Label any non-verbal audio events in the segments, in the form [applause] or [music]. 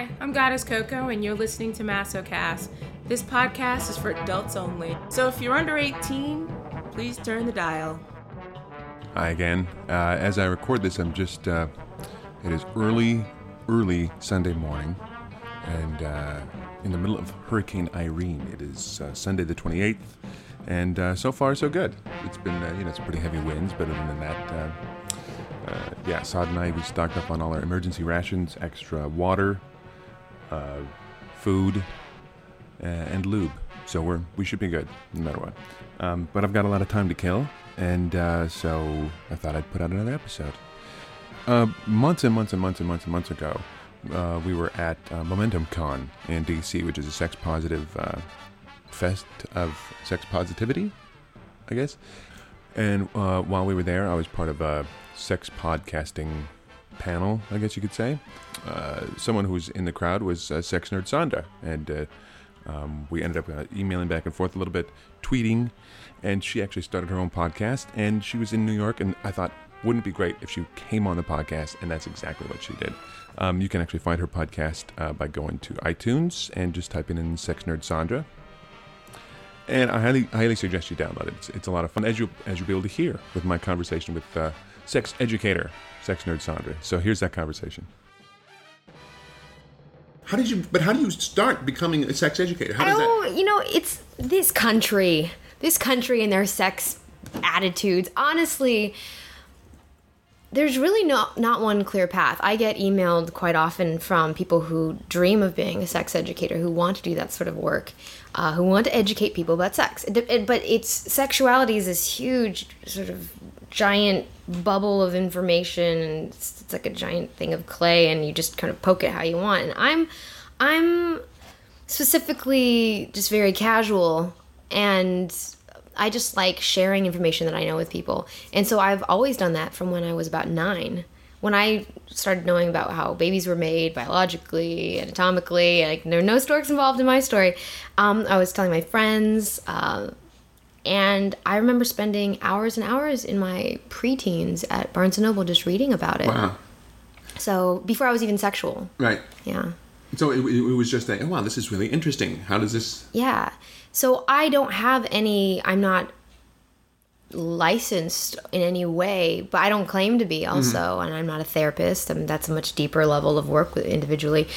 Hi, I'm Goddess Coco, and you're listening to Masocast. This podcast is for adults only. So if you're under 18, please turn the dial. Hi again. Uh, as I record this, I'm just, uh, it is early, early Sunday morning, and uh, in the middle of Hurricane Irene. It is uh, Sunday the 28th, and uh, so far so good. It's been, uh, you know, it's pretty heavy winds, but other than that, yeah, Sod and I, we stocked up on all our emergency rations, extra water, uh, food, uh, and lube. So we're we should be good no matter what. Um, but I've got a lot of time to kill, and uh, so I thought I'd put out another episode. Uh, months and months and months and months and months ago, uh, we were at uh, Momentum Con in DC, which is a sex positive fest of sex positivity, I guess. And while we were there, I was part of a sex podcasting panel, I guess you could say. Uh, someone who was in the crowd was uh, sex nerd Sandra, and uh, um, we ended up uh, emailing back and forth a little bit, tweeting, and she actually started her own podcast. And she was in New York, and I thought, wouldn't it be great if she came on the podcast? And that's exactly what she did. Um, you can actually find her podcast uh, by going to iTunes and just typing in Sex Nerd Sandra. And I highly, highly suggest you download it. It's, it's a lot of fun, as you as you'll be able to hear with my conversation with uh, sex educator, sex nerd Sandra. So here's that conversation. How did you? But how do you start becoming a sex educator? How does Oh, that? you know, it's this country, this country and their sex attitudes. Honestly, there's really not not one clear path. I get emailed quite often from people who dream of being a sex educator, who want to do that sort of work, uh, who want to educate people about sex. It, it- but it's sexuality is this huge sort of giant bubble of information, and it's, it's like a giant thing of clay, and you just kind of poke it how you want. And I'm, I'm specifically just very casual and I just like sharing information that I know with people. And so I've always done that from when I was about 9. When I started knowing about how babies were made biologically, anatomically, like there are no storks involved in my story, um, I was telling my friends. Uh, and I remember spending hours and hours in my preteens at Barnes and Noble just reading about it. Wow. So before I was even sexual, Right. yeah. So it, it was just that. Oh wow, this is really interesting. How does this? Yeah. So I don't have any, I'm not licensed in any way, but I don't claim to be also, and I'm not a therapist. I mean, that's a much deeper level of work with individually.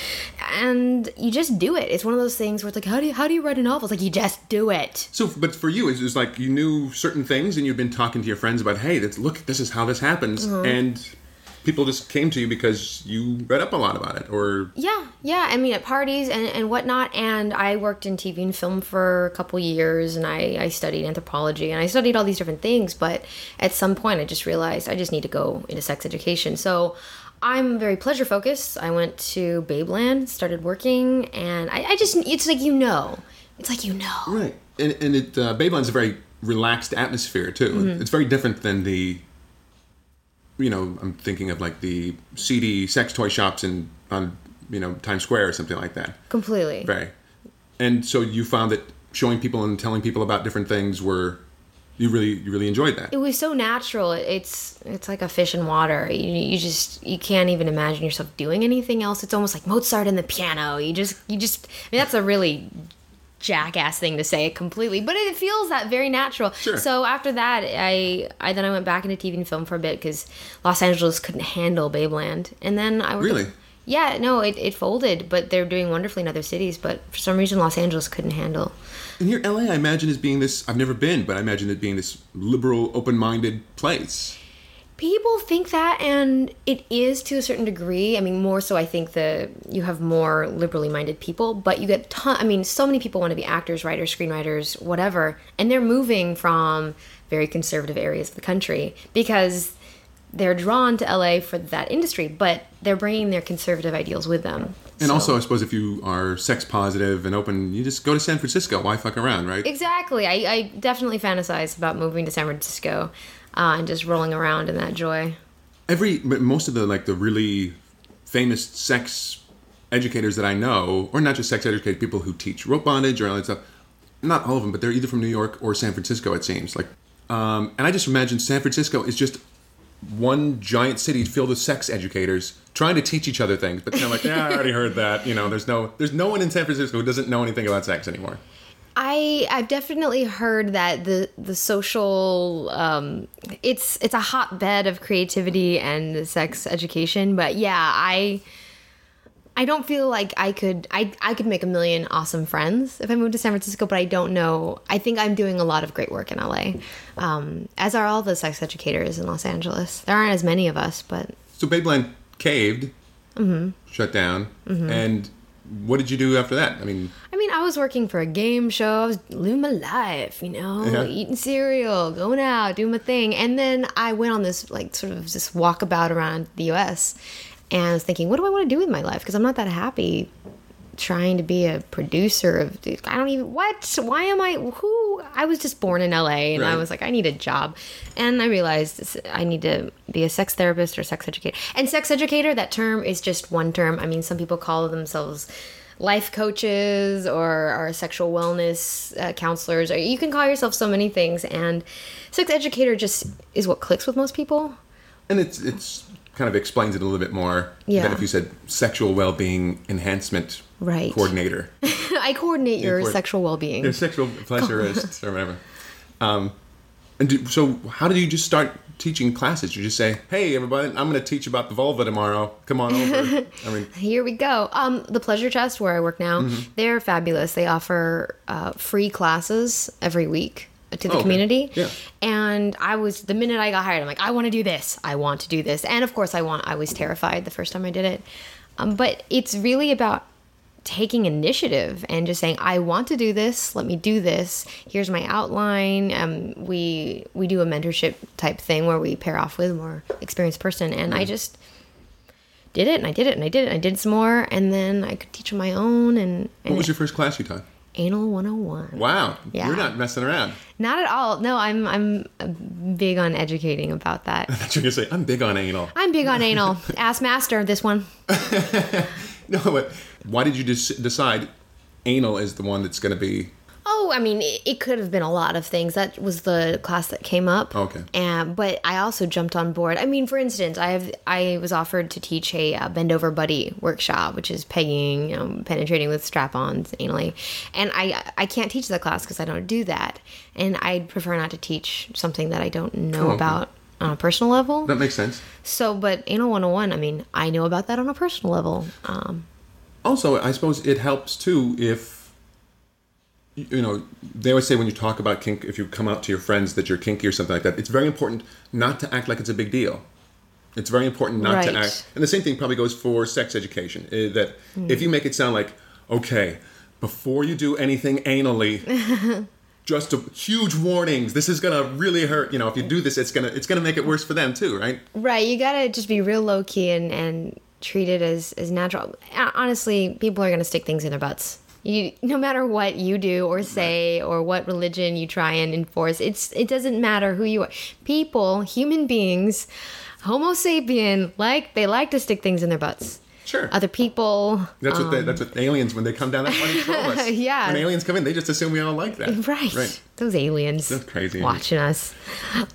And you just do it. It's one of those things where it's like, how do you, how do you write a novel? It's like, you just do it. So, but for you, it's just like you knew certain things, and you've been talking to your friends about, hey, that's, look, this is how this happens, Mm-hmm. and people just came to you because you read up a lot about it, or Yeah, yeah. I mean, at parties and, and whatnot. And I worked in TV and film for a couple years, and I, I studied anthropology, and I studied all these different things. But at some point, I just realized I just need to go into sex education. So I'm very pleasure focused. I went to Babeland, started working, and I, I just, it's like you know. It's like you know. right. And, and it uh, Babeland's a very relaxed atmosphere too. Mm-hmm. It's very different than the. You know, I'm thinking of like the seedy sex toy shops in on you know Times Square or something like that. Completely. Right. And so you found that showing people and telling people about different things were you really you really enjoyed that. it was so natural it's it's like a fish in water you, you just you can't even imagine yourself doing anything else it's almost like mozart and the piano you just you just i mean that's a really jackass thing to say completely but it feels that very natural Sure. so after that i i then i went back into tv and film for a bit because los angeles couldn't handle babeland and then i worked Really? yeah no it, it folded but they're doing wonderfully in other cities but for some reason los angeles couldn't handle And here LA I imagine as being this I've never been, but I imagine it being this liberal, open-minded place. People think that, and it is to a certain degree. I mean, more so, I think the you have more liberally minded people, but you get ton. I mean, so many people want to be actors, writers, screenwriters, whatever, and they're moving from very conservative areas of the country because they're drawn to LA for that industry, but they're bringing their conservative ideals with them. And So- also, I suppose if you are sex positive and open, you just go to San Francisco. Why fuck around, right? exactly, I, I definitely fantasize about moving to San Francisco uh, and just rolling around in that joy. Every, most of the like the really famous sex educators that I know, or not just sex educators, people who teach rope bondage or all that stuff. Not all of them, but they're either from New York or San Francisco. It seems like, um, and I just imagine San Francisco is just one giant city filled with sex educators trying to teach each other things. But they're like, yeah, I already heard that. You know, there's no there's no one in San Francisco who doesn't know anything about sex anymore. I I've definitely heard that the the social um, it's it's a hotbed of creativity and sex education. But yeah, I I don't feel like I could I I could make a million awesome friends if I moved to San Francisco. But I don't know. I think I'm doing a lot of great work in LA, um, as are all the sex educators in Los Angeles. There aren't as many of us, but So Babeland caved, shut down, and what did you do after that? I mean, I mean, I was working for a game show. I was living my life, you know, Yeah. eating cereal, going out, doing my thing. And then I went on this, like, sort of this walkabout around the US and I was thinking, what do I want to do with my life? Because I'm not that happy trying to be a producer of, I don't even, what? Why am I, who? I was just born in LA and I was like, I need a job. And I realized I need to be a sex therapist or sex educator. And sex educator, that term is just one term. I mean, some people call themselves life coaches or, or sexual wellness uh, counselors, or you can call yourself so many things. And sex educator just is what clicks with most people. and it's it's kind of explains it a little bit more Yeah. than if you said sexual well-being enhancement Right. coordinator. [laughs] I coordinate your sexual well being. You're sexual pleasurist or whatever. Um, and do, so, how did you just start teaching classes? You just say, "Hey, everybody, I'm going to teach about the vulva tomorrow. Come on over." [laughs] I mean, Here we go. Um, the Pleasure Chest, where I work now, Mm-hmm. they're fabulous. They offer uh, free classes every week to the Oh, okay. community. Yeah. And I was the minute I got hired, I'm like, I want to do this. I want to do this. And of course, I want. I was terrified the first time I did it, um, but it's really about taking initiative and just saying i want to do this let me do this here's my outline um, we we do a mentorship type thing where we pair off with a more experienced person and i just did it and i did it and i did it and i did some more and then i could teach on my own and, what was your first class you taught? Anal 101 Wow, Yeah. you're not messing around. not at all no i'm i'm big on educating about that [laughs] I thought you were going to say, "I'm big on anal." i'm big on anal [laughs] ask master this one [laughs] No, but why did you just decide anal is the one that's going to be? Oh, I mean, it, it could have been a lot of things. That was the class that came up. Okay. And but I also jumped on board. I mean, for instance, I have I was offered to teach a uh, bend over buddy workshop, which is pegging, you know, penetrating with strap-ons anally, and I I can't teach that class because I don't do that, and I'd prefer not to teach something that I don't know okay. about on a personal level. That makes sense. So, but anal 101, I mean, I know about that on a personal level. Um, Also, I suppose it helps too if you know they always say when you talk about kink, if you come out to your friends that you're kinky or something like that, it's very important not to act like it's a big deal. It's very important not to Right. act, and the same thing probably goes for sex education. eh, That if you make it sound like, okay, before you do anything anally, [laughs] just a, huge warnings. This is gonna really hurt. You know, if you do this, it's gonna it's gonna make it worse for them too, right? Right, you gotta just be real low key and and treat it as as natural. Honestly, people are gonna stick things in their butts. You, no matter what you do or say or what religion you try and enforce, it's it doesn't matter who you are. People, human beings, Homo sapien, like they like to stick things in their butts. Sure. Other people, That's what they, that's what aliens when they come down that funny troll us. Um, [laughs] Yeah. When aliens come in, they just assume we all like that. Right. Right. Those aliens. That's crazy. Watching us.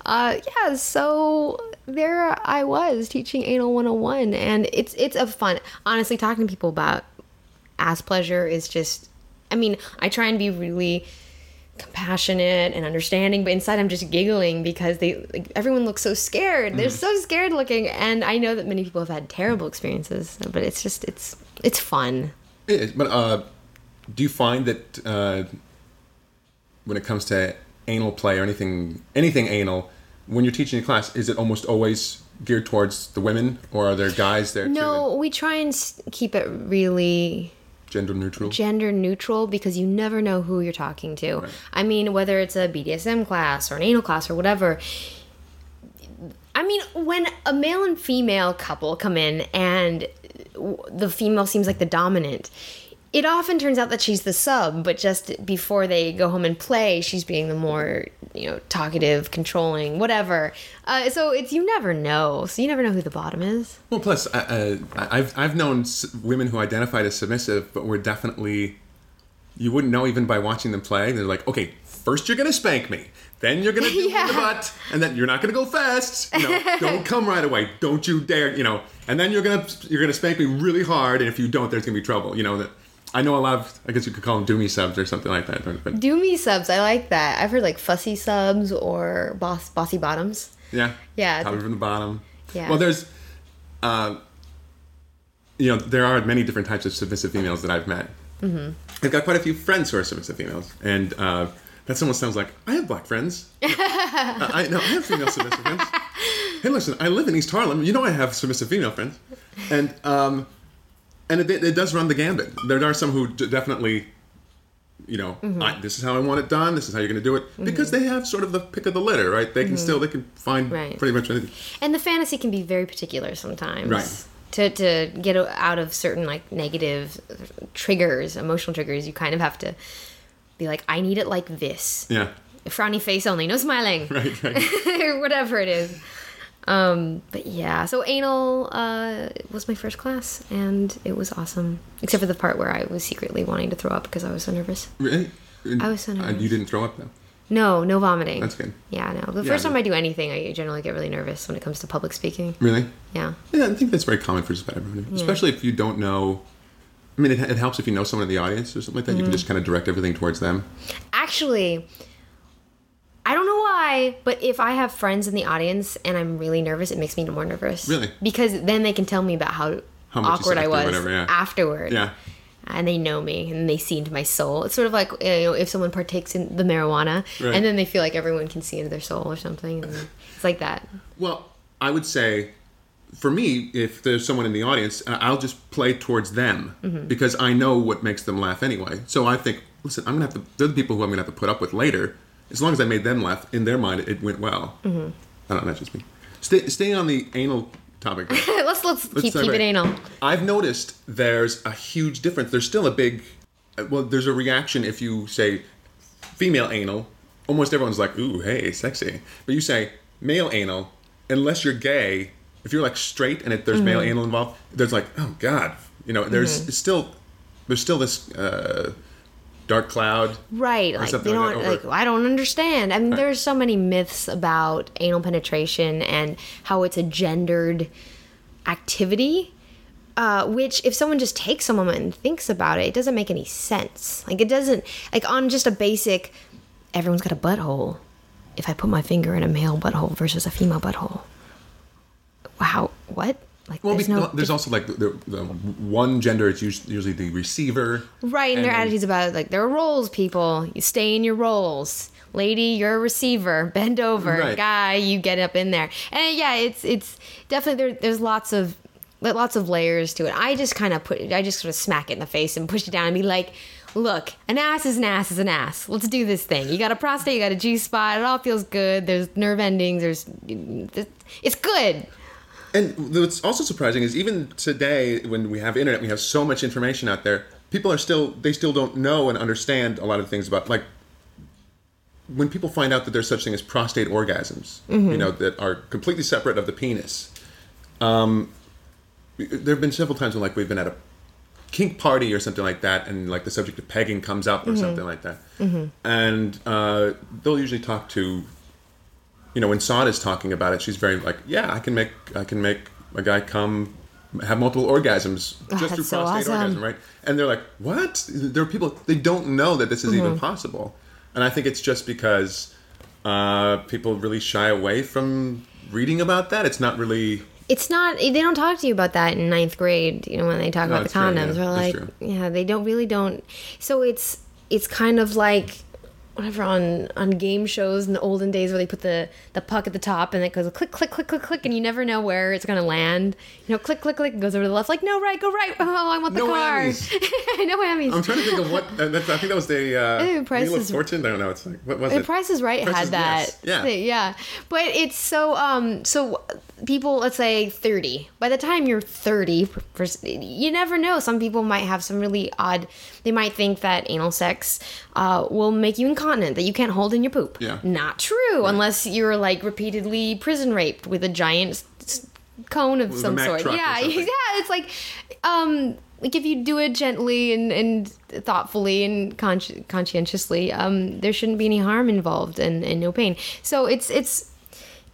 Uh, yeah, so there I was teaching Anal 101 and it's it's a fun honestly talking to people about ass pleasure is just I mean, I try and be really compassionate and understanding, but inside I'm just giggling because they like, everyone looks so scared. They're so scared looking and I know that many people have had terrible experiences, but it's just it's it's fun. It is, but uh, do you find that uh, when it comes to anal play or anything anything anal, when you're teaching a class, is it almost always geared towards the women, or are there guys there No, we try and keep it really too, gender neutral? gender neutral because you never know who you're talking to. I mean, whether it's a BDSM class or an anal class or whatever. I mean, when a male and female couple come in and the female seems like the dominant, it often turns out that she's the sub, but just before they go home and play, she's being the more, you know, talkative, controlling, whatever. Uh, so it's you never know. So you never know who the bottom is. Well, plus, uh, uh, I've I've known women who identified as submissive, but were definitely you wouldn't know even by watching them play. They're like, okay, first you're gonna spank me, then you're gonna [laughs] do in the butt, and then you're not gonna go fast. You know, [laughs] don't come right away. Don't you dare. You know, and then you're gonna you're gonna spank me really hard, and if you don't, there's gonna be trouble. You know that. I know a lot of. I guess you could call them doomy subs or something like that. But Do me subs. I like that. I've heard like fussy subs or boss bossy bottoms. yeah, Yeah. coming from the bottom. Yeah. Well, there's, uh, you know, there are many different types of submissive females that I've met. Mm-hmm. I've got quite a few friends who are submissive females, and uh, that almost sounds like I have black friends. [laughs] I, I no, I have female submissive friends. Hey, listen, I live in East Harlem. You know, I have submissive female friends, and um, and it, it does run the gambit. There are some who d- definitely. You know, Mm-hmm. I, this is how I want it done. This is how you're going to do it because they have sort of the pick of the litter, right? They can still they can find Mm-hmm. Right. pretty much anything. And the fantasy can be very particular sometimes. Right. To, to get out of certain like negative triggers, emotional triggers, you kind of have to be like, I need it like this. Yeah, Frowny face only, no smiling. [laughs] right, right. [laughs] whatever it is. Um, but yeah, so anal uh, was my first class, and it was awesome. Except for the part where I was secretly wanting to throw up because I was so nervous. Really? I was so Uh, nervous. you didn't throw up though. No, no vomiting. That's good. Yeah, no. The Yeah, first time. I do anything, I generally get really nervous when it comes to public speaking. Really? Yeah. Yeah, I think that's very common for just about everybody, especially if you don't know. I mean, it, it helps if you know someone in the audience or something like that. You Mm-hmm. can just kind of direct everything towards them. Actually, I don't know but if I have friends in the audience and I'm really nervous, it makes me more nervous. Really? Because then they can tell me about how, How awkward I was whatever, yeah. afterward. Yeah. And they know me and they see into my soul. It's sort of like you know, if someone partakes in the marijuana Right. and then they feel like everyone can see into their soul or something. And it's like that. Well, I would say, for me, if there's someone in the audience, uh, I'll just play towards them Mm-hmm. because I know what makes them laugh anyway. So I think, listen, I'm gonna have to. They're the people who I'm gonna have to put up with later. As long as I made them laugh, in their mind, it went well. Mm-hmm. I don't know. That's just me. Stay, staying on the anal topic. [laughs] though. let's let's, keep keep it anal. I've noticed there's a huge difference. There's still a big, uh, well, there's a reaction if you say female anal. Almost everyone's like, ooh, hey, sexy. But you say male anal, unless you're gay, if you're like straight and if there's male Mm-hmm. anal involved, there's like, oh God, you know, there's it's still, there's still this uh, dark cloud. Right, like they something like don't that like over- I don't understand. I mean, there's so many myths about anal penetration and how it's a gendered activity. Uh, which, if someone just takes a moment and thinks about it, it doesn't make any sense. Like it doesn't like on just a basic. Everyone's got a butthole. If I put my finger in a male butthole versus a female butthole, wow, what? Like Well, there's because no there's also like the, the, the one gender, it's us- usually the receiver. Right, and, their attitudes about it, like there are roles, people. You stay in your roles. Lady, you're a receiver. Bend over. Right. Guy, you get up in there. And yeah, it's it's definitely there, there's lots of lots of layers to it. I just kind of put I just sort of smack it in the face and push it down and be like, look, an ass is an ass is an ass. Let's do this thing. You got a prostate, you got a G spot. It all feels good. There's nerve endings. There's it's good. And what's also surprising is even today, when we have internet, we have so much information out there. People are still they still don't know and understand a lot of things about like when people find out that there's such thing as prostate orgasms, you know, that are completely separate of the penis. Um, there have been several times when like we've been at a kink party or something like that, and like the subject of pegging comes up or something like that, and uh, they'll usually talk to you know, when Sada's talking about it, she's very like, yeah, I can make I can make a guy come have multiple orgasms just through Oh, so prostate awesome. orgasm, right? And they're like, what? There are people they don't know that this is Mm-hmm. even possible, and I think it's just because uh, people really shy away from reading about that. It's not really it's not they don't talk to you about that in ninth grade you know when they talk about the that's true, yeah, condoms they're like true. yeah they don't really don't so it's it's kind of like whatever on on game shows in the olden days where they put the the puck at the top and it goes click click click click click and you never know where it's gonna land you know click click click goes over to the left like no right go right oh i want the car No car [laughs] no whammies I'm trying to think of what. Uh, that's, I think that was the uh, Ew, Price Wheel of is- Fortune. I don't know. It's like what was The it? Price is Right Price had is- that. yes, yeah. yeah. But it's so um so people let's say 30. By the time you're 30, you never know. Some people might have some really odd they might think that anal sex uh, will make you incontinent, that you can't hold in your poop. Yeah. Not true unless you're like repeatedly prison raped with a giant cone of a some sort. Yeah, [laughs] yeah, it's like um like if you do it gently and, and thoughtfully and consci- conscientiously, um, there shouldn't be any harm involved and, and no pain. So it's it's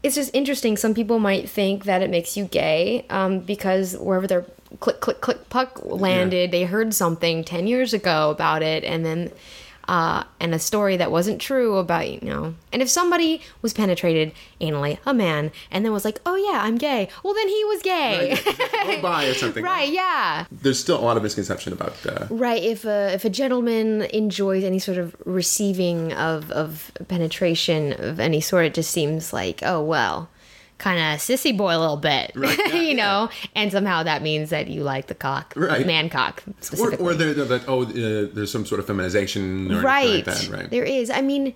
it's just interesting. Some people might think that it makes you gay um, because wherever their click click click puck landed, they heard something ten years ago about it, and then uh, and a story that wasn't true about you know. And if somebody was penetrated anally, a man, and then was like, "Oh yeah, I'm gay," well then he was gay, or bi or [laughs] something. right? Yeah. There's still a lot of misconception about. Uh, Right. If a if a gentleman enjoys any sort of receiving of of penetration of any sort, it just seems like oh well, kind of sissy boy a little bit, Right, [laughs] yeah, you know. And somehow that means that you like the cock, Right. man cock or, or there, there- that oh, uh, there's some sort of feminization or right. like that, right? There is. I mean.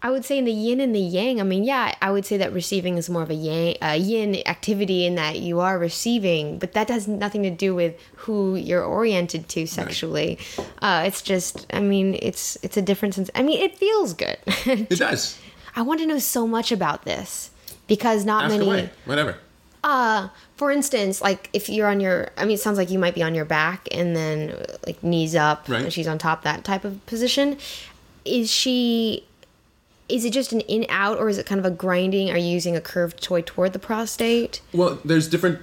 I would say in the yin and the yang. I mean, yeah, I would say that receiving is more of a yang, a yin activity in that you are receiving, but that has nothing to do with who you're oriented to sexually. Uh, it's just, I mean, it's it's a different sense. I mean, it feels good. [laughs] It does. I want to know so much about this because not Ask many. away. Whatever. Uh, for instance, like if you're on your, I mean, it sounds like you might be on your back and then like knees up, Right. and she's on top, that type of position. Is she? Is it just an in out, or is it kind of a grinding? Are you using a curved toy toward the prostate? Well, there's different.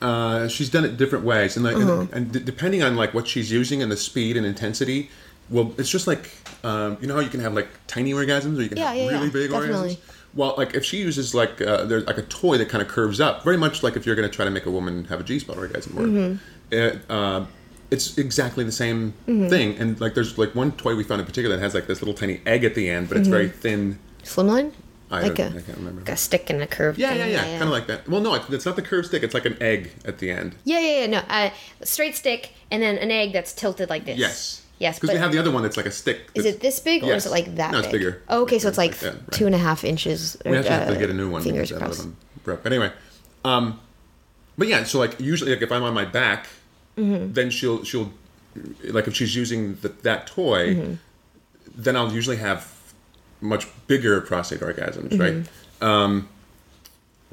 Uh, she's done it different ways, and like, Uh-huh. and, and d- depending on like what she's using and the speed and intensity, well, it's just like um, you know how you can have like tiny orgasms or you can Yeah, have yeah, really yeah, big definitely. orgasms. Well, like if she uses like uh, there's like a toy that kind of curves up, very much like if you're going to try to make a woman have a G spot orgasm, or, Mm-hmm. it, uh, it's exactly the same Mm-hmm. thing. And like there's like one toy we found in particular that has like this little tiny egg at the end, but it's very thin. Slimline? I, like a, I can't remember. like a stick and a curve. yeah, thing. yeah, yeah, kind of like that. Well, no, it- it's not the curved stick. It's like an egg at the end. Yeah, yeah, yeah. No, uh, straight stick and then an egg that's tilted like this. Yes. Yes, Because we have the other one that's like a stick. is it this big or Yes. is it like that No, it's big? bigger. Oh, okay, so it's like Like that, right. two and a half inches. Or, We actually have uh, to get a new one. Fingers crossed. other one. But anyway, um, but yeah, so like usually, like if I'm on my back, Mm-hmm. then she'll she'll like if she's using the, that toy, Mm-hmm. then I'll usually have much bigger prostate orgasms, Mm-hmm. right? Um,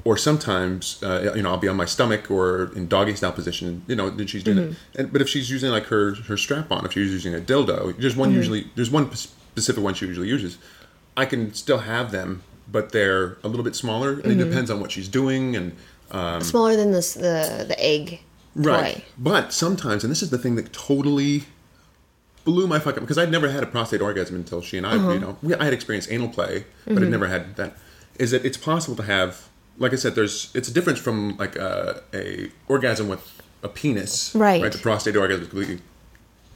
or sometimes, uh, you know, I'll be on my stomach or in doggy style position, you know, then she's doing Mm-hmm. it. And, but if she's using like her her strap on, if she's using a dildo, there's one Mm-hmm. usually there's one specific one she usually uses. I can still have them, but they're a little bit smaller, and Mm-hmm. it depends on what she's doing and Smaller than this, the the egg toy. But sometimes, and this is the thing that totally blew my fucking up because I'd never had a prostate orgasm until she and I, Uh-huh. you know, we, I had experienced anal play, but Mm-hmm. I'd never had that. Is that it's possible to have, like I said, there's it's a difference from like a, a orgasm with a penis, Right. Right, the prostate orgasm is completely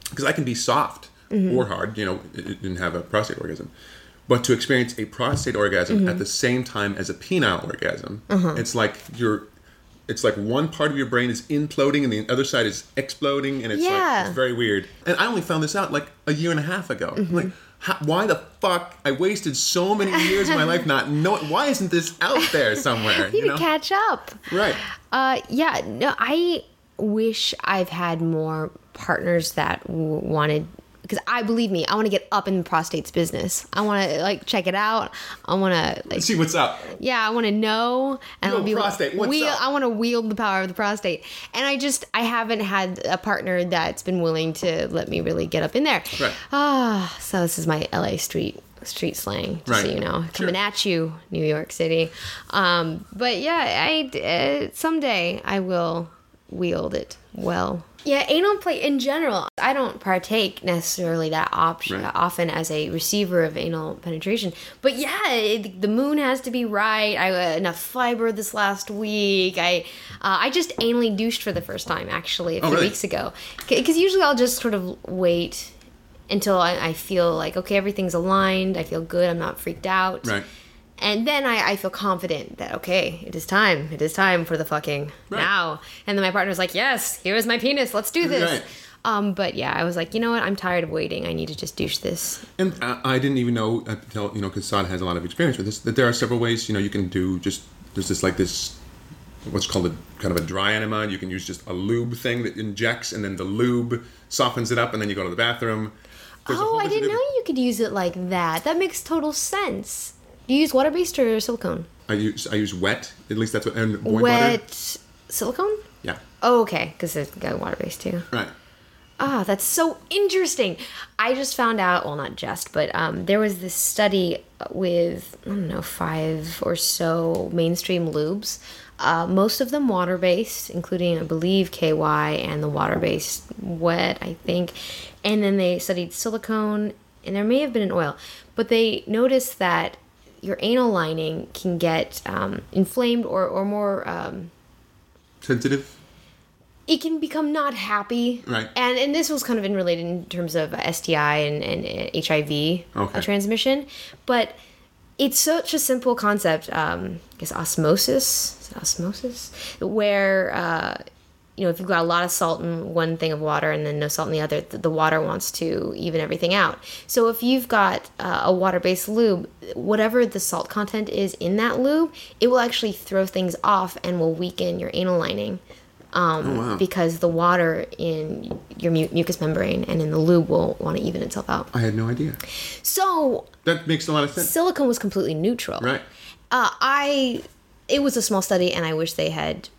because I can be soft Mm-hmm. or hard, you know, and and have a prostate orgasm. But to experience a prostate orgasm Mm-hmm. at the same time as a penile orgasm, Uh-huh. it's like you're, it's like one part of your brain is imploding and the other side is exploding, and it's Yeah. like it's very weird. And I only found this out like a year and a half ago. Mm-hmm. Like, how, why the fuck? I wasted so many years of my life not [laughs] knowing. Why isn't this out there somewhere? [laughs] You You know, catch up. right? Uh, yeah, no, I wish I've had more partners that w- wanted because I believe me, I want to get up in the prostate's business. I want to like check it out. I want to like See what's up. yeah, I want to know and Yo, I'll be prostate, what's wield, up? I want to wield the power of the prostate. And I just I haven't had a partner that's been willing to let me really get up in there. Right. Ah, so this is my LA street street slang, just so you know, coming Sure. at you, New York City. Um, but yeah, I uh, someday I will wield it well. Yeah, anal play in general. I don't partake necessarily that option Right. often as a receiver of anal penetration, but yeah, it, the moon has to be right. I uh, enough fiber this last week. I uh, I just anally douched for the first time actually a few Oh, really? weeks ago because usually I'll just sort of wait until I, I feel like okay everything's aligned. I feel good. I'm not freaked out. Right. And then I, I feel confident that okay, it is time. It is time for the fucking Right. now. And then my partner's like, "Yes, here is my penis. Let's do this." Right. Um, but yeah, I was like, you know what? I'm tired of waiting. I need to just douche this. And I, I didn't even know until you know because Saad has a lot of experience with this that there are several ways you know you can do just there's this like this what's called a kind of a dry enema. You can use just a lube thing that injects and then the lube softens it up and then you go to the bathroom. There's oh, I didn't know you could use it like that. That makes total sense. Do you use water based or silicone? I use I use wet at least that's what and boy butter. Wet silicone? Yeah. Oh, okay, because it's got water based too. Right. Ah, that's so interesting. I just found out, well, not just, but um, there was this study with, I don't know, five or so mainstream lubes. Uh, most of them water based, including, I believe, KY and the water based wet, I think. And then they studied silicone, and there may have been an oil. But they noticed that your anal lining can get um, inflamed or, or more. Um, Sensitive. it can become not happy. Right. And and this was kind of in related in terms of STI and, and uh, HIV uh, Okay. transmission. But it's such a simple concept. Um, I guess osmosis. Is it osmosis? Where uh, you know if you've got a lot of salt in one thing of water and then no salt in the other, the water wants to even everything out. So if you've got uh, a water-based lube, whatever the salt content is in that lube, it will actually throw things off and will weaken your anal lining um, because the water in your mu- mucous membrane and in the lube will want to even itself out. I had no idea. So That makes a lot of sense. silicone was completely neutral. Right. Uh, I it was a small study, and I wish they had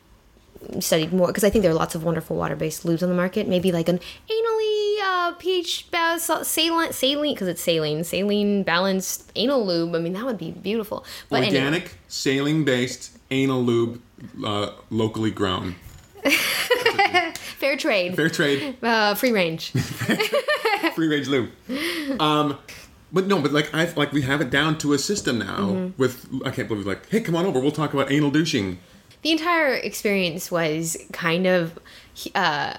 studied more because I think there are lots of wonderful water-based lubes on the market. Maybe like an anally uh, pH ba- saline saline because it's saline saline balanced anal lube. I mean that would be beautiful. But anyway. Organic, saline-based anal lube, uh, locally grown. [laughs] fair trade, Fair trade, uh, free range. [laughs] free range lube. Um, but no, but like I like we have it down to a system now. Mm-hmm. With I can't believe like, hey, come on over. We'll talk about anal douching. The entire experience was kind of uh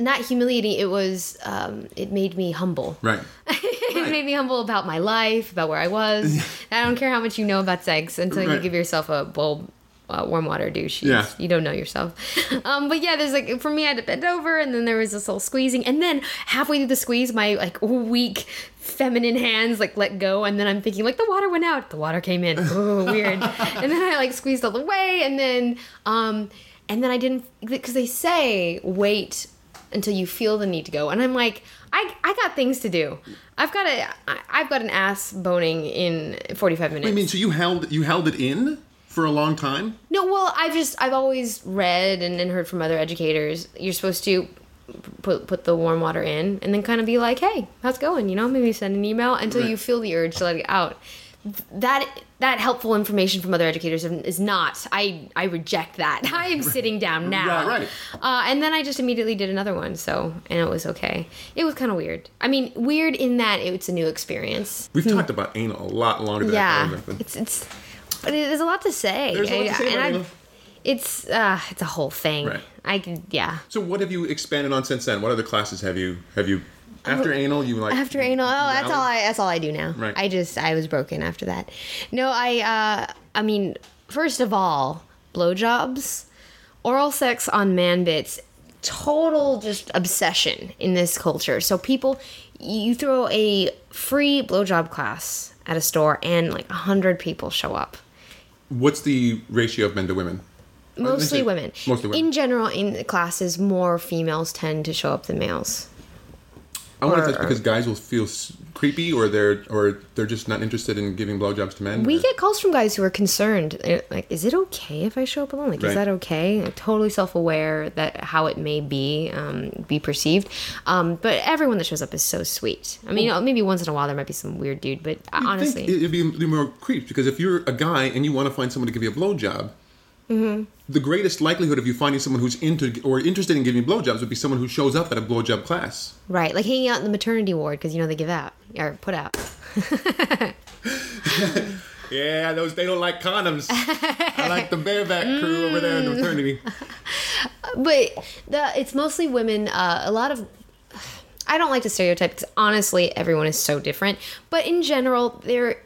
not humiliating it was um it made me humble. Right. [laughs] it made me humble about my life about where i was. [laughs] I don't care how much you know about sex until you give yourself a bowl uh, warm water douche you, Yeah. you don't know yourself. [laughs] Um but yeah there's like for me i had to bend over and then there was this whole squeezing and then halfway through the squeeze my like weak feminine hands like let go and then i'm thinking like the water went out. The water came in. [laughs] Oh weird. And then i like squeezed all the way and then um and then i didn't because they say wait until you feel the need to go and i'm like i i got things to do. I've got a I- i've got an ass boning in 45 minutes I mean, so you held you held it in for a long time. no, well, I've just I've always read and, and heard from other educators. You're supposed to put put the warm water in and then kind of be like, "Hey, how's it going?" You know, maybe send an email until Right. you feel the urge to let it out. That that helpful information from other educators is not. I I reject that. [laughs] I am sitting down now. Right, right. Uh, and then I just immediately did another one. So and it was okay. It was kind of weird. I mean, weird in that it's a new experience. We've talked about anal a lot longer than. Yeah, it's it's, but it, there's a lot to say. There's a lot to say about It's uh, it's a whole thing. Right. I could, yeah. So what have you expanded on since then? What other classes have you have you after anal? You like After anal, oh, that's all I that's all I do now. Right. I just I was broken after that. No, I uh, I mean, first of all, blowjobs, oral sex on man bits, total just obsession in this culture. So people, you throw a free blowjob class at a store, and like a hundred people show up. What's the ratio of men to women? Mostly women. mostly women. In general, in the classes, more females tend to show up than males. I wonder if that's because guys will feel s- creepy, or they're or they're just not interested in giving blowjobs to men. We or- get calls from guys who are concerned. Like, is it okay if I show up alone? Like, Right. is that okay? Like, totally self-aware that how it may be um, be perceived. Um, but everyone that shows up is so sweet. I mean, maybe once in a while there might be some weird dude, but You'd honestly, think it'd be, it'd be more creeps because if you're a guy and you want to find someone to give you a blowjob, Mm-hmm. the greatest likelihood of you finding someone who's into or interested in giving blowjobs would be someone who shows up at a blowjob class. right? Like hanging out in the maternity ward because you know they give out or put out. [laughs] Yeah, those they don't like condoms. [laughs] I like the bareback crew over there in the maternity. [laughs] but the it's mostly women. Uh, a lot of I don't like to stereotype because honestly, everyone is so different. But in general, they're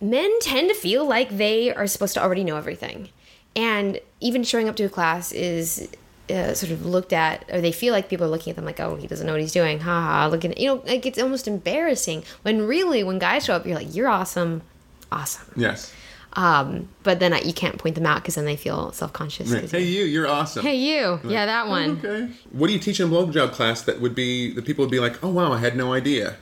men tend to feel like they are supposed to already know everything, and even showing up to a class is. Uh, sort of looked at, or they feel like people are looking at them like, "Oh, he doesn't know what he's doing." Ha ha! Look at you know, like it's almost embarrassing when really, when guys show up, you're like, "You're awesome, awesome." Yes. Um, but then you can't point them out because then they feel self conscious. Hey, you, you're awesome. Hey, you, yeah, that one. Okay. What do you teach in a blowjob class that would be that people would be like, oh wow, I had no idea.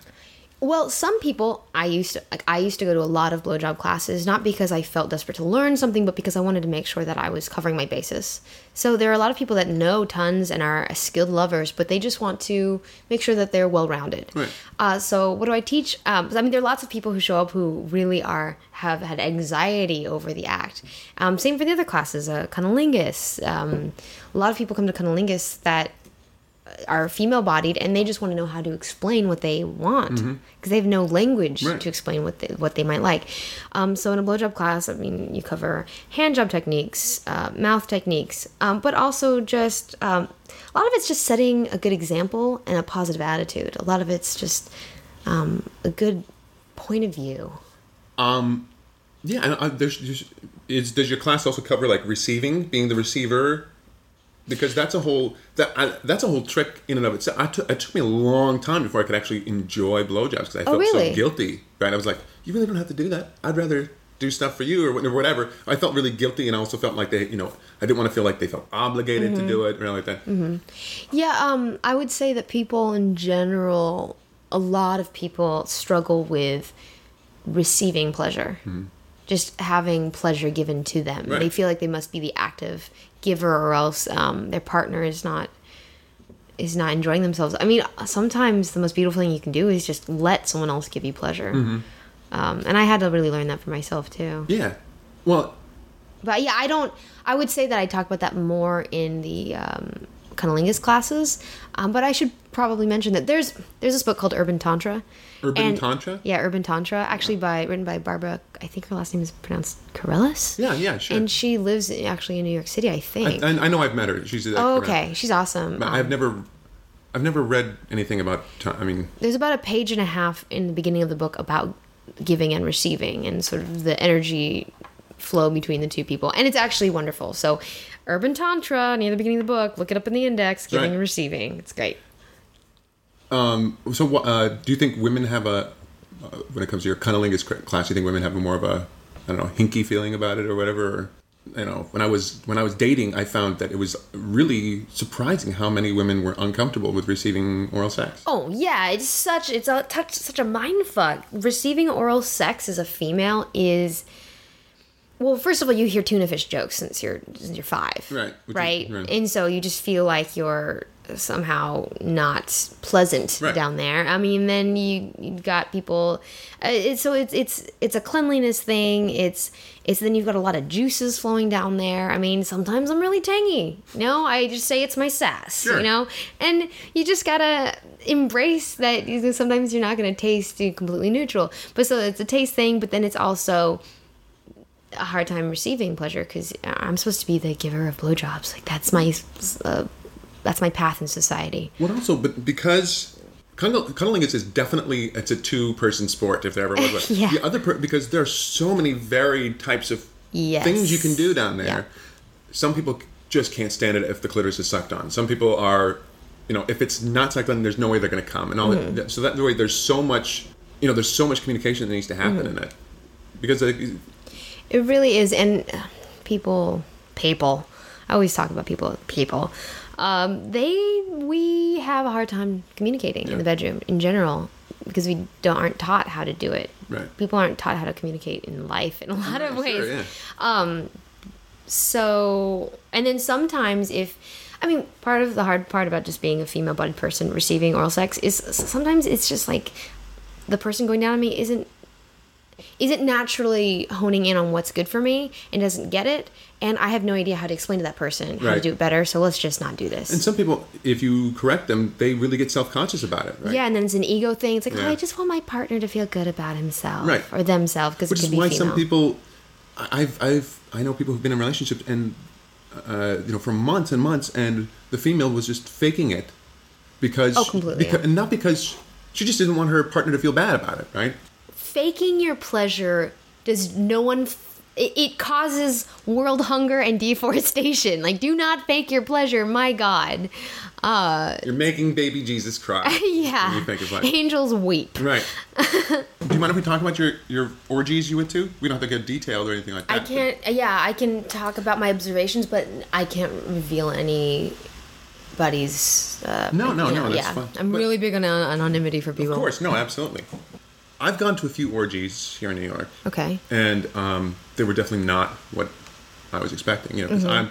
Well, some people I used to like I used to go to a lot of blowjob classes not because I felt desperate to learn something, but because I wanted to make sure that I was covering my bases. So there are a lot of people that know tons and are skilled lovers, but they just want to make sure that they're well rounded. Right. Uh, so what do I teach? Um, I mean, there are lots of people who show up who really are have had anxiety over the act. Um, same for the other classes, uh, cunnilingus. Um, a lot of people come to cunnilingus that are female bodied and they just want to know how to explain what they want because they have no language Right. to explain what they, what they might like. Um, so in a blowjob class, I mean, you cover hand job techniques, uh, mouth techniques, um, but also just um, a lot of it's just setting a good example and a positive attitude. A lot of it's just um, a good point of view. Yeah, and uh, there's, there's is does your class also cover like receiving, being the receiver? Because that's a whole that I, that's a whole trick in and of itself. I took it took me a long time before I could actually enjoy blowjobs because I felt Oh, really? so guilty. Right, I was like, you really don't have to do that. I'd rather do stuff for you or wh- whatever. I felt really guilty, and I also felt like they, you know, I didn't want to feel like they felt obligated Mm-hmm. to do it or anything like that. Yeah, um, I would say that people in general, a lot of people struggle with receiving pleasure. Just having pleasure given to them. Right. They feel like they must be the active giver or else um, their partner is not is not enjoying themselves. I mean, sometimes the most beautiful thing you can do is just let someone else give you pleasure. Um, and I had to really learn that for myself too. Yeah, well, But yeah, I don't. I would say that I talk about that more in the um, cunnilingus classes. Um, but I should probably mention that there's there's this book called Urban Tantra. Urban And- Tantra? Yeah, Urban Tantra. Actually, by written by Barbara. I think her last name is pronounced Carrellas. Yeah, yeah, sure. And she lives actually in New York City, I think. I, I know I've met her. She's oh, okay. She's awesome. Um, I've never, I've never read anything about. I mean, there's about a page and a half in the beginning of the book about giving and receiving and sort of the energy flow between the two people and it's actually wonderful so urban tantra near the beginning of the book look it up in the index giving Right. and receiving it's great So, uh, do you think women have a, uh, when it comes to your cunnilingus class, do you think women have a more of a, I don't know, hinky feeling about it or whatever? You know, when I was when I was dating, I found that it was really surprising how many women were uncomfortable with receiving oral sex. oh yeah it's such it's a touch such a mind fuck receiving oral sex as a female is well first of all you hear tuna fish jokes since you're since you're five Right, which is- right right. and so you just feel like you're somehow not pleasant Right. down there i mean then you you've got people uh, it's so it's it's it's a cleanliness thing it's it's then you've got a lot of juices flowing down there i mean sometimes i'm really tangy you know i just say it's my sass Sure. you know and you just gotta embrace that you know, sometimes you're not gonna taste completely neutral but so it's a taste thing but then it's also a hard time receiving pleasure because I'm supposed to be the giver of blowjobs. Like that's my uh, that's my path in society. What also, but because cunnilingus is definitely it's a two person sport if there ever was. one. [laughs] Yeah. The other per- because there are so many varied types of Yes. things you can do down there. Yeah. Some people just can't stand it if the clitoris is sucked on. Some people are, you know, if it's not sucked on, there's no way they're going to come, and all Mm-hmm. that. So that way, there's so much, you know, there's so much communication that needs to happen Mm-hmm. in it because uh, It really is, and people, people. I always talk about people, people. Um, they we have a hard time communicating in the bedroom in general because we don't aren't taught how to do it. Right. People aren't taught how to communicate in life in a lot of Sure, ways. yeah. so and then sometimes if i mean part of the hard part about just being a female bodied person receiving oral sex is sometimes it's just like the person going down on me isn't isn't naturally honing in on what's good for me and doesn't get it and i have no idea how to explain to that person how to do it better so let's just not do this And some people, if you correct them, they really get self conscious about it, right? yeah and then it's an ego thing it's like Yeah. oh i just want my partner to feel good about himself Right. or themselves because it Which is be why female some people, I- I've, I've, I know people who've been in relationships and, uh, you know, for months and months, and the female was just faking it because, Oh, completely, because yeah. and not because she just didn't want her partner to feel bad about it, right? Faking your pleasure does no one f- it, causes world hunger and [laughs] deforestation like do not fake your pleasure my god uh You're making baby Jesus cry. [laughs] yeah you fake his angels weep Right. [laughs] Do you mind if we talk about your, your orgies you went to? We don't have to get detailed or anything like that. i can't yeah i can talk about my observations but i can't reveal anybody's uh No, no, you no, know, yeah fine. i'm But- really big on anonymity for people Of course, no, absolutely. I've gone to a few orgies here in New York, Okay. and um, they were definitely not what I was expecting. You know, because Mm-hmm. I'm.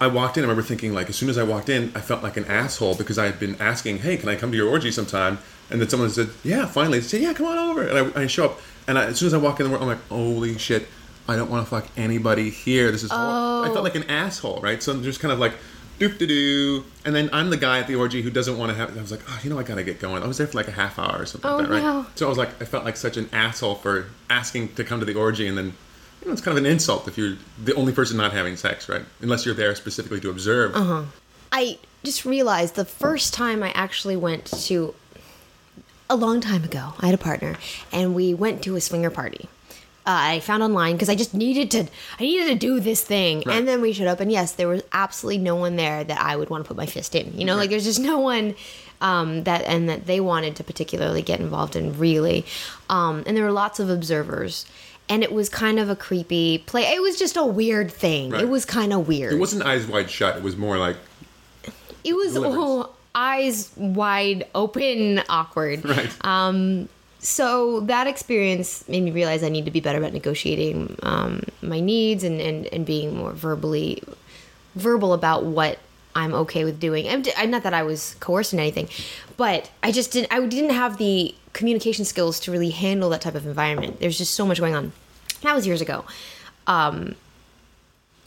I, I walked in. I remember thinking, like, as soon as I walked in, I felt like an asshole because I had been asking, "Hey, can I come to your orgy sometime?" And then someone said, "Yeah, finally." They said, "Yeah, come on over." And I, I show up, and I, as soon as I walk in the room, I'm like, "Holy shit! I don't want to fuck anybody here. This is." horrible." I Oh. felt like an asshole, right? So I'm just kind of like. Doop de doo, and then I'm the guy at the orgy who doesn't want to have. I was like, oh, you know, I gotta get going. I was there for like a half hour or something Oh, like that, right? no. So I was like, I felt like such an asshole for asking to come to the orgy, and then you know, it's kind of an insult if you're the only person not having sex, right? Unless you're there specifically to observe. Uh-huh. I just realized the first time I actually went to a long time ago, I had a partner and we went to a swinger party. I found online because I just needed to. I needed to do this thing, Right. and then we showed up, and yes, there was absolutely no one there that I would want to put my fist in. You know, like there's just no one um, that and that they wanted to particularly get involved in, really. Um, and there were lots of observers, and it was kind of a creepy play. It was just a weird thing. Right. It was kind of weird. It wasn't eyes wide shut. It was more like It was oh, eyes wide open, awkward. right. So that experience made me realize I need to be better about negotiating um, my needs and, and, and being more verbally verbal about what I'm okay with doing. I'm, I'm not that I was coerced in anything, but I just didn't. I didn't have the communication skills to really handle that type of environment. There's just so much going on. That was years ago. Um,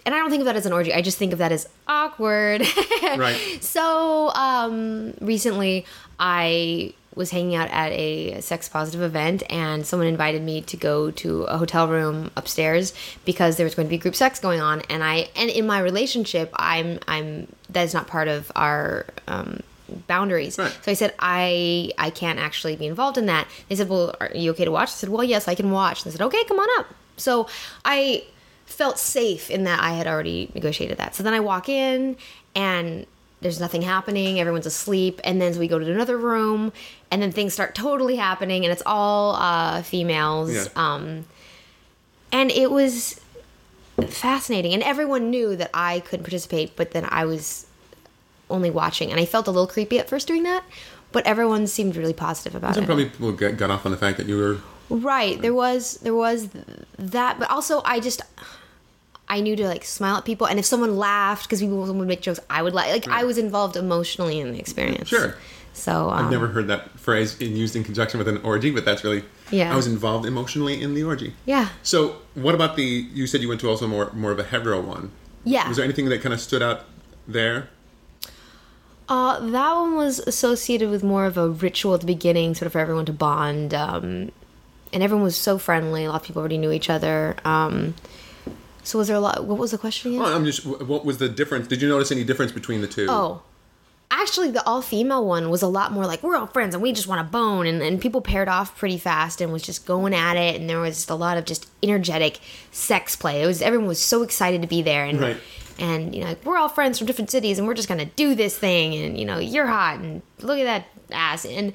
and I don't think of that as an orgy. I just think of that as awkward. [laughs] Right. So um, recently, I was hanging out at a sex positive event, and someone invited me to go to a hotel room upstairs because there was going to be group sex going on. And I and in my relationship, I'm I'm that is not part of our. Um, boundaries Right. so i said i i can't actually be involved in that they said well are you okay to watch i said well yes i can watch and they said okay come on up so i felt safe in that I had already negotiated that. So then I walk in and there's nothing happening, everyone's asleep, and then we go to another room and then things start totally happening and it's all uh, females. Yeah. Um, and it was fascinating and everyone knew that I couldn't participate, but then I was only watching and I felt a little creepy at first doing that, but everyone seemed really positive about Some it. probably people got, got off on the fact that you were Right. There was there was that, but also I just I knew to like smile at people, and if someone laughed because people would make jokes, I would like like I was involved emotionally in the experience. Sure. So um, I've never heard that phrase in, used in conjunction with an orgy, but that's really Yeah. I was involved emotionally in the orgy. Yeah. So what about the? You said you went to also more more of a hetero one. Yeah. Was there anything that kind of stood out there? Uh, that one was associated with more of a ritual at the beginning, sort of for everyone to bond. Um, and everyone was so friendly. A lot of people already knew each other. Um, so was there a lot? What was the question again? Well, I'm just. What was the difference? Did you notice any difference between the two? Oh. Actually, the all female one was a lot more like, we're all friends and we just want to bone. And, and people paired off pretty fast and was just going at it. And there was just a lot of just energetic sex play. It was Everyone was so excited to be there. And, Right. and you know, like, we're all friends from different cities and we're just going to do this thing. And, you know, you're hot and look at that ass. And,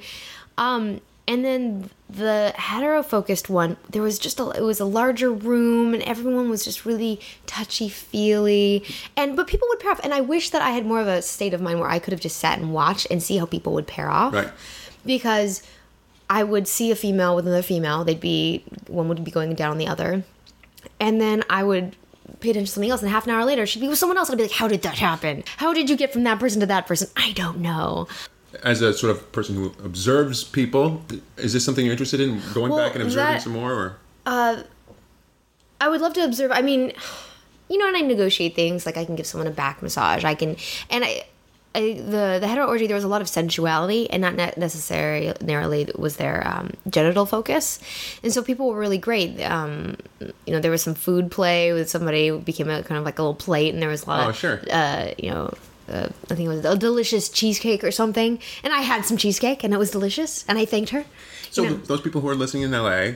um, and then the hetero focused one, there was just a it was a larger room and everyone was just really touchy feely. And but people would pair off and I wish that I had more of a state of mind where I could have just sat and watched and see how people would pair off. Right. Because I would see a female with another female, they'd be one would be going down on the other. And then I would pay attention to something else and half an hour later she'd be with someone else and I'd be like, How did that happen? How did you get from that person to that person? I don't know. As a sort of person who observes people, is this something you're interested in going Well, back and observing that- some more? Or I would love to observe. I mean, you know, when I negotiate things, like I can give someone a back massage. I can, and I, I the the hetero orgy there was a lot of sensuality, and not ne- necessarily was there um, genital focus, and so people were really great. Um, you know, there was some food play with somebody who became a kind of like a little plate, and there was a lot Oh, of, sure. uh, you know. Uh, I think it was a delicious cheesecake or something, and I had some cheesecake, and it was delicious, and I thanked her. so You know. those people who are listening in LA,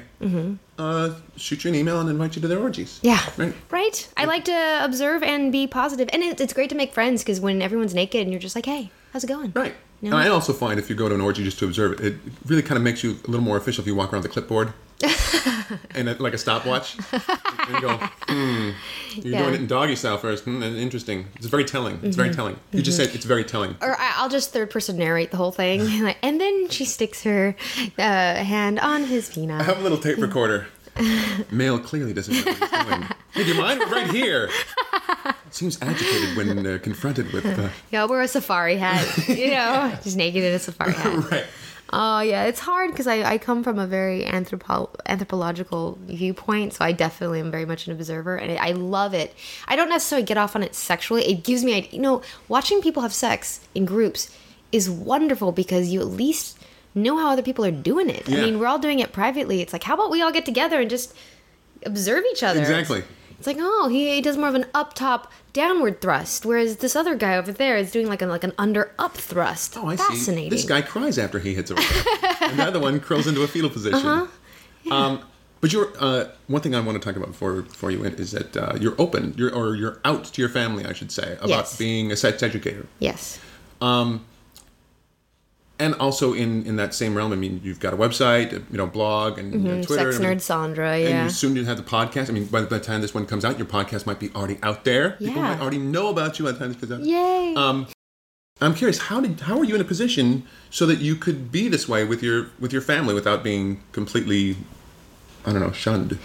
uh, shoot you an email and invite you to their orgies. Yeah. Right. Right. I like to observe and be positive, and it, it's great to make friends because when everyone's naked and you're just like, hey, how's it going? Right. No. And I also find if you go to an orgy just to observe it, it really kind of makes you a little more official if you walk around the clipboard [laughs] and like a stopwatch. and you go, hmm, you're Yeah. doing it in doggy style first. Hmm, and interesting. It's very telling. It's Mm-hmm. very telling. You just said it's very telling. Or I'll just third person narrate the whole thing, [laughs] and then she sticks her uh, hand on his peanut. I have a little tape recorder. [laughs] Male clearly doesn't know what he's doing. Hey, do you mind? We're right here. Seems agitated when uh, confronted with. Uh, [laughs] Yeah, wear a safari hat, you know, [laughs] just naked in a safari hat. [laughs] right. Oh yeah, it's hard because I, I come from a very anthropo- anthropological viewpoint, so I definitely am very much an observer, and I love it. I don't necessarily get off on it sexually. It gives me, you know, watching people have sex in groups is wonderful because you at least know how other people are doing it. Yeah. I mean, we're all doing it privately. It's like, how about we all get together and just observe each other? Exactly. It's like, oh, he, he does more of an up top downward thrust, whereas this other guy over there is doing like an like an under up thrust. Oh, I Fascinating. see. This guy cries after he hits a rock, [laughs] and the other one curls into a fetal position. Uh-huh. Um, but you're uh, one thing I want to talk about before before you went is that uh, you're open, you're or you're out to your family, I should say, about Yes. being a sex educator, Yes. And also in in that same realm. I mean, you've got a website, you know, blog, and you know, Twitter. Mm-hmm. Sex I mean, nerd Sandra, And yeah. you soon to have the podcast. I mean, by the time this one comes out, your podcast might be already out there. People Yeah. might already know about you by the time this comes out. Yay. Um, I'm curious, how did how are you in a position so that you could be this way with your with your family without being completely, I don't know, shunned?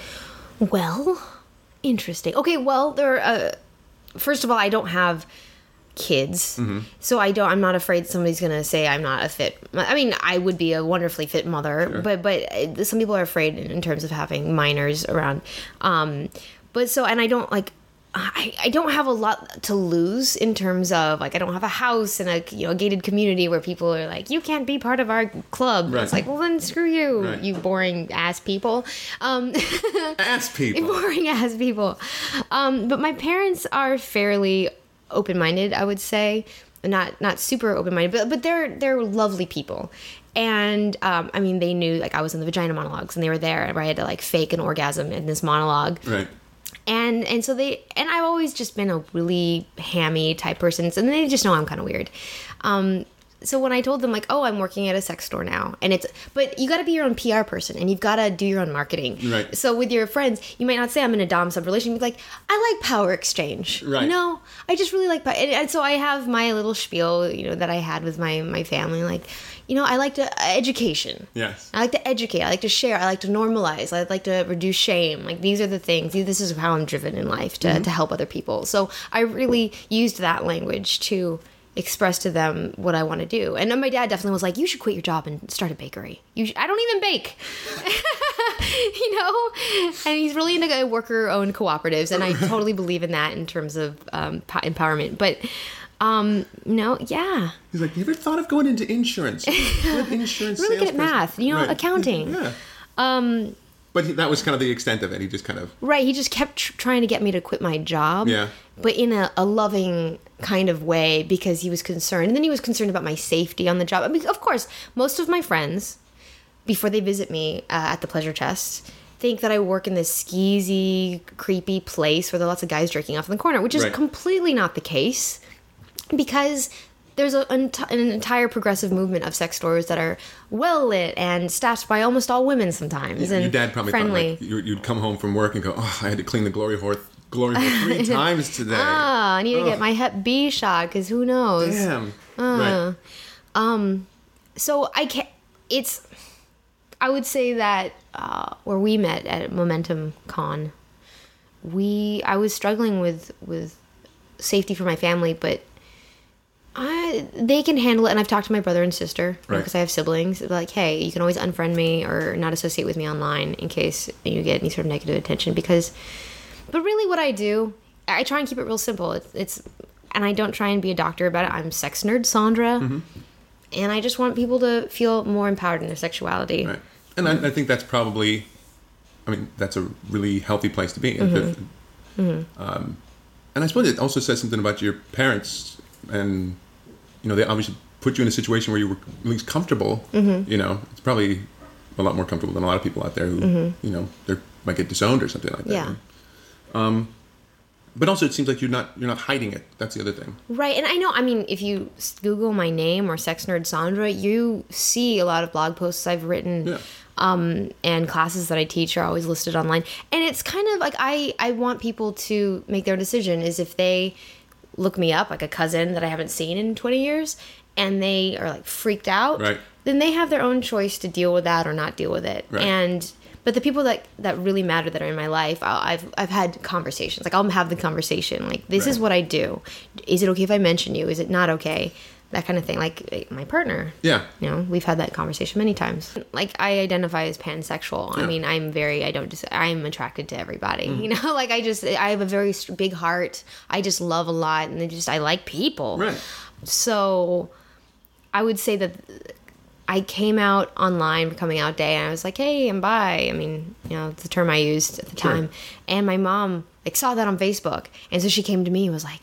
well, interesting. Okay, well, there. Uh, first of all, I don't have kids, Mm-hmm. so I don't. I'm not afraid somebody's gonna say I'm not a fit. I mean, I would be a wonderfully fit mother, but but uh, some people are afraid in, in terms of having minors around. Um, but so and I don't like. I, I don't have a lot to lose in terms of like I don't have a house and a you know a gated community where people are like you can't be part of our club. Right. It's like well then screw you Right. you boring ass people. Um, [laughs] Ask people. [laughs] boring ass people. Um, but my parents are fairly open minded, I would say. Not not super open minded, but but they're they're lovely people. And um, I mean, they knew like I was in the vagina monologues, and they were there where I had to like fake an orgasm in this monologue Right. and and so they and I've always just been a really hammy type person, and they just know I'm kind of weird. Um, so when I told them like, oh, I'm working at a sex store now, and it's but you got to be your own PR person, and you've got to do your own marketing. Right. So with your friends, you might not say I'm in a dom sub relation. You'd be like, I like power exchange. Right. You know, I just really like, pow-" and, and so I have my little spiel, you know, that I had with my my family, like, you know, I like to uh, education. Yes. I like to educate. I like to share. I like to normalize. I like to reduce shame. Like these are the things. This is how I'm driven in life to, mm-hmm. to help other people. So I really used that language to express to them what I want to do. And my dad definitely was like, "You should quit your job and start a bakery." You, sh- I don't even bake, [laughs] you know. And he's really into worker-owned cooperatives, and I [laughs] totally believe in that in terms of um, po- empowerment. But um, no, yeah. He's like, you ever thought of going into insurance? Good [laughs] insurance Really good at salesperson." math, you know, Right. accounting. Yeah. Um. But he, that was kind of the extent of it. He just kind of. Right. He just kept tr- trying to get me to quit my job. Yeah. But in a, a loving kind of way because he was concerned. And then he was concerned about my safety on the job. I mean, of course, most of my friends, before they visit me uh, at the pleasure chest, think that I work in this skeezy, creepy place where there are lots of guys jerking off in the corner, which is Right. completely not the case because there's a, an, an entire progressive movement of sex stores that are well lit and staffed by almost all women sometimes and Your dad probably friendly. thought like you- you'd come home from work and go, "Oh, I had to clean the glory hole, glory hole three [laughs] times today." Ah, I need to get my Hep B shot because who knows? Damn. Uh. right. So I can It's. I would say that uh, where we met at Momentum Con, we I was struggling with with safety for my family, but I they can handle it. And I've talked to my brother and sister Right. because I have siblings. Like, hey, you can always unfriend me or not associate with me online in case you get any sort of negative attention. Because, but really, what I do, I try and keep it real simple. It's, it's and I don't try and be a doctor about it. I'm sex nerd Sandra, Mm-hmm. and I just want people to feel more empowered in their sexuality. Right. And I, I think that's probably, I mean, that's a really healthy place to be. If- Mm-hmm. Um, and I suppose it also says something about your parents, and you know, they obviously put you in a situation where you were at least comfortable. Mm-hmm. You know, it's probably a lot more comfortable than a lot of people out there who, you know, they might get disowned or something like that. Mm-hmm. Yeah. right? But also, it seems like you're not you're not hiding it. That's the other thing. Right, and I know. I mean, if you Google my name or Sex Nerd Sandra, you see a lot of blog posts I've written, Yeah. um, and classes that I teach are always listed online. And it's kind of like I I want people to make their decision is if they look me up like a cousin that I haven't seen in twenty years, and they are like freaked out, Right. then they have their own choice to deal with that or not deal with it. Right. And but the people that that really matter that are in my life, I'll, I've I've had conversations. Like I'll have the conversation. Like this is what I do. Is it okay if I mention you? Is it not okay? That kind of thing. Like eh, my partner. Yeah. You know, we've had that conversation many times. Like I identify as pansexual. I mean, I'm very. I don't just. I'm attracted to everybody. You [laughs] know, like I just. I have a very big heart. I just love a lot, and I just. I like people. Right. So, I would say that I came out online coming out day and I was like, hey, I'm bi. I mean, you know, it's the term I used at the Sure. time. And my mom like saw that on Facebook. And so she came to me and was like,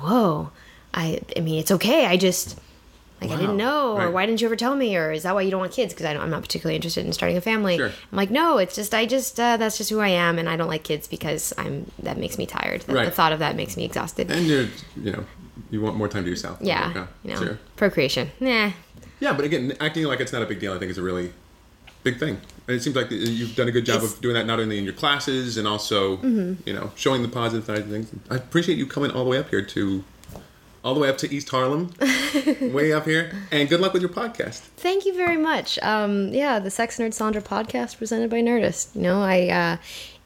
whoa, I, I mean, it's okay. I just, like, I didn't Wow. know. Or why didn't you ever tell me? Or is that why you don't want kids? Because I'm not particularly interested in starting a family. Sure. I'm like, no, it's just, I just, uh, that's just who I am. And I don't like kids because I'm, that makes me tired. The, the thought of that makes me exhausted. And you're, you know, you want more time to yourself. yeah. You know, Sure. procreation. Nah. Yeah, but again, acting like it's not a big deal, I think, is a really big thing. And it seems like you've done a good job It's- of doing that not only in your classes and also, you know, showing the positive side of things. I appreciate you coming all the way up here to, all the way up to East Harlem, [laughs] way up here. And good luck with your podcast. Thank you very much. Um, yeah, the Sex Nerd Sandra podcast presented by Nerdist. You know, I uh,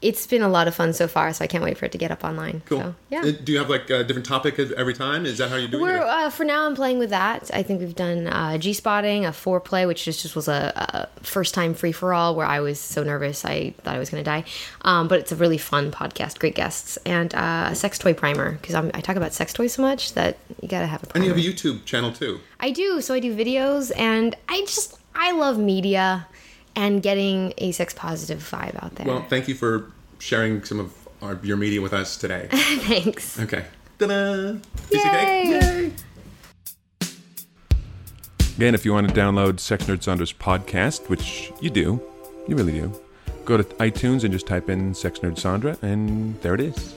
it's been a lot of fun so far, so I can't wait for it to get up online. Cool. So, yeah. Uh, Do you have like a different topic every time? Is that how you do it? uh, for now. I'm playing with that. I think we've done uh, G spotting, a foreplay, which just, just was a, a first time free for all where I was so nervous I thought I was going to die. Um, but it's a really fun podcast, great guests, and uh, a sex toy primer because I talk about sex toys so much that you got to have a. and you have a YouTube channel too. I do. So I do videos, and I just I love media and getting a sex positive vibe out there. Well, thank you for sharing some of our, your media with us today. [laughs] Thanks. Okay. Ta-da! Piece of cake. Yay! Again, if you want to download Sex Nerd Sandra's podcast, which you do, you really do, go to iTunes and just type in Sex Nerd Sandra, and there it is.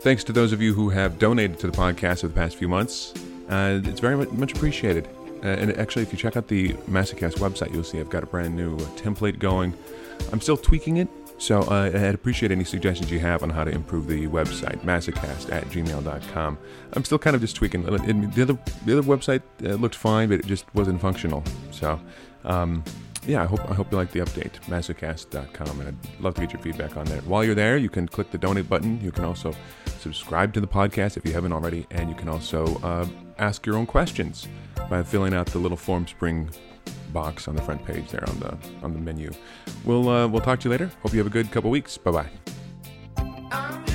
Thanks to those of you who have donated to the podcast over the past few months. Uh, it's very much, much appreciated. Uh, and actually, if you check out the Masocast website, you'll see I've got a brand new template going. I'm still tweaking it, so uh, I'd appreciate any suggestions you have on how to improve the website, masocast at gmail.com. I'm still kind of just tweaking. The other, the other website uh, looked fine, but it just wasn't functional. So, um, yeah, I hope I hope you like the update, masocast.com, and I'd love to get your feedback on that. While you're there, you can click the donate button. You can also subscribe to the podcast if you haven't already, and you can also uh, ask your own questions by filling out the little Formspring box on the front page there on the on the menu. We'll uh, we'll talk to you later. Hope you have a good couple weeks. Bye bye.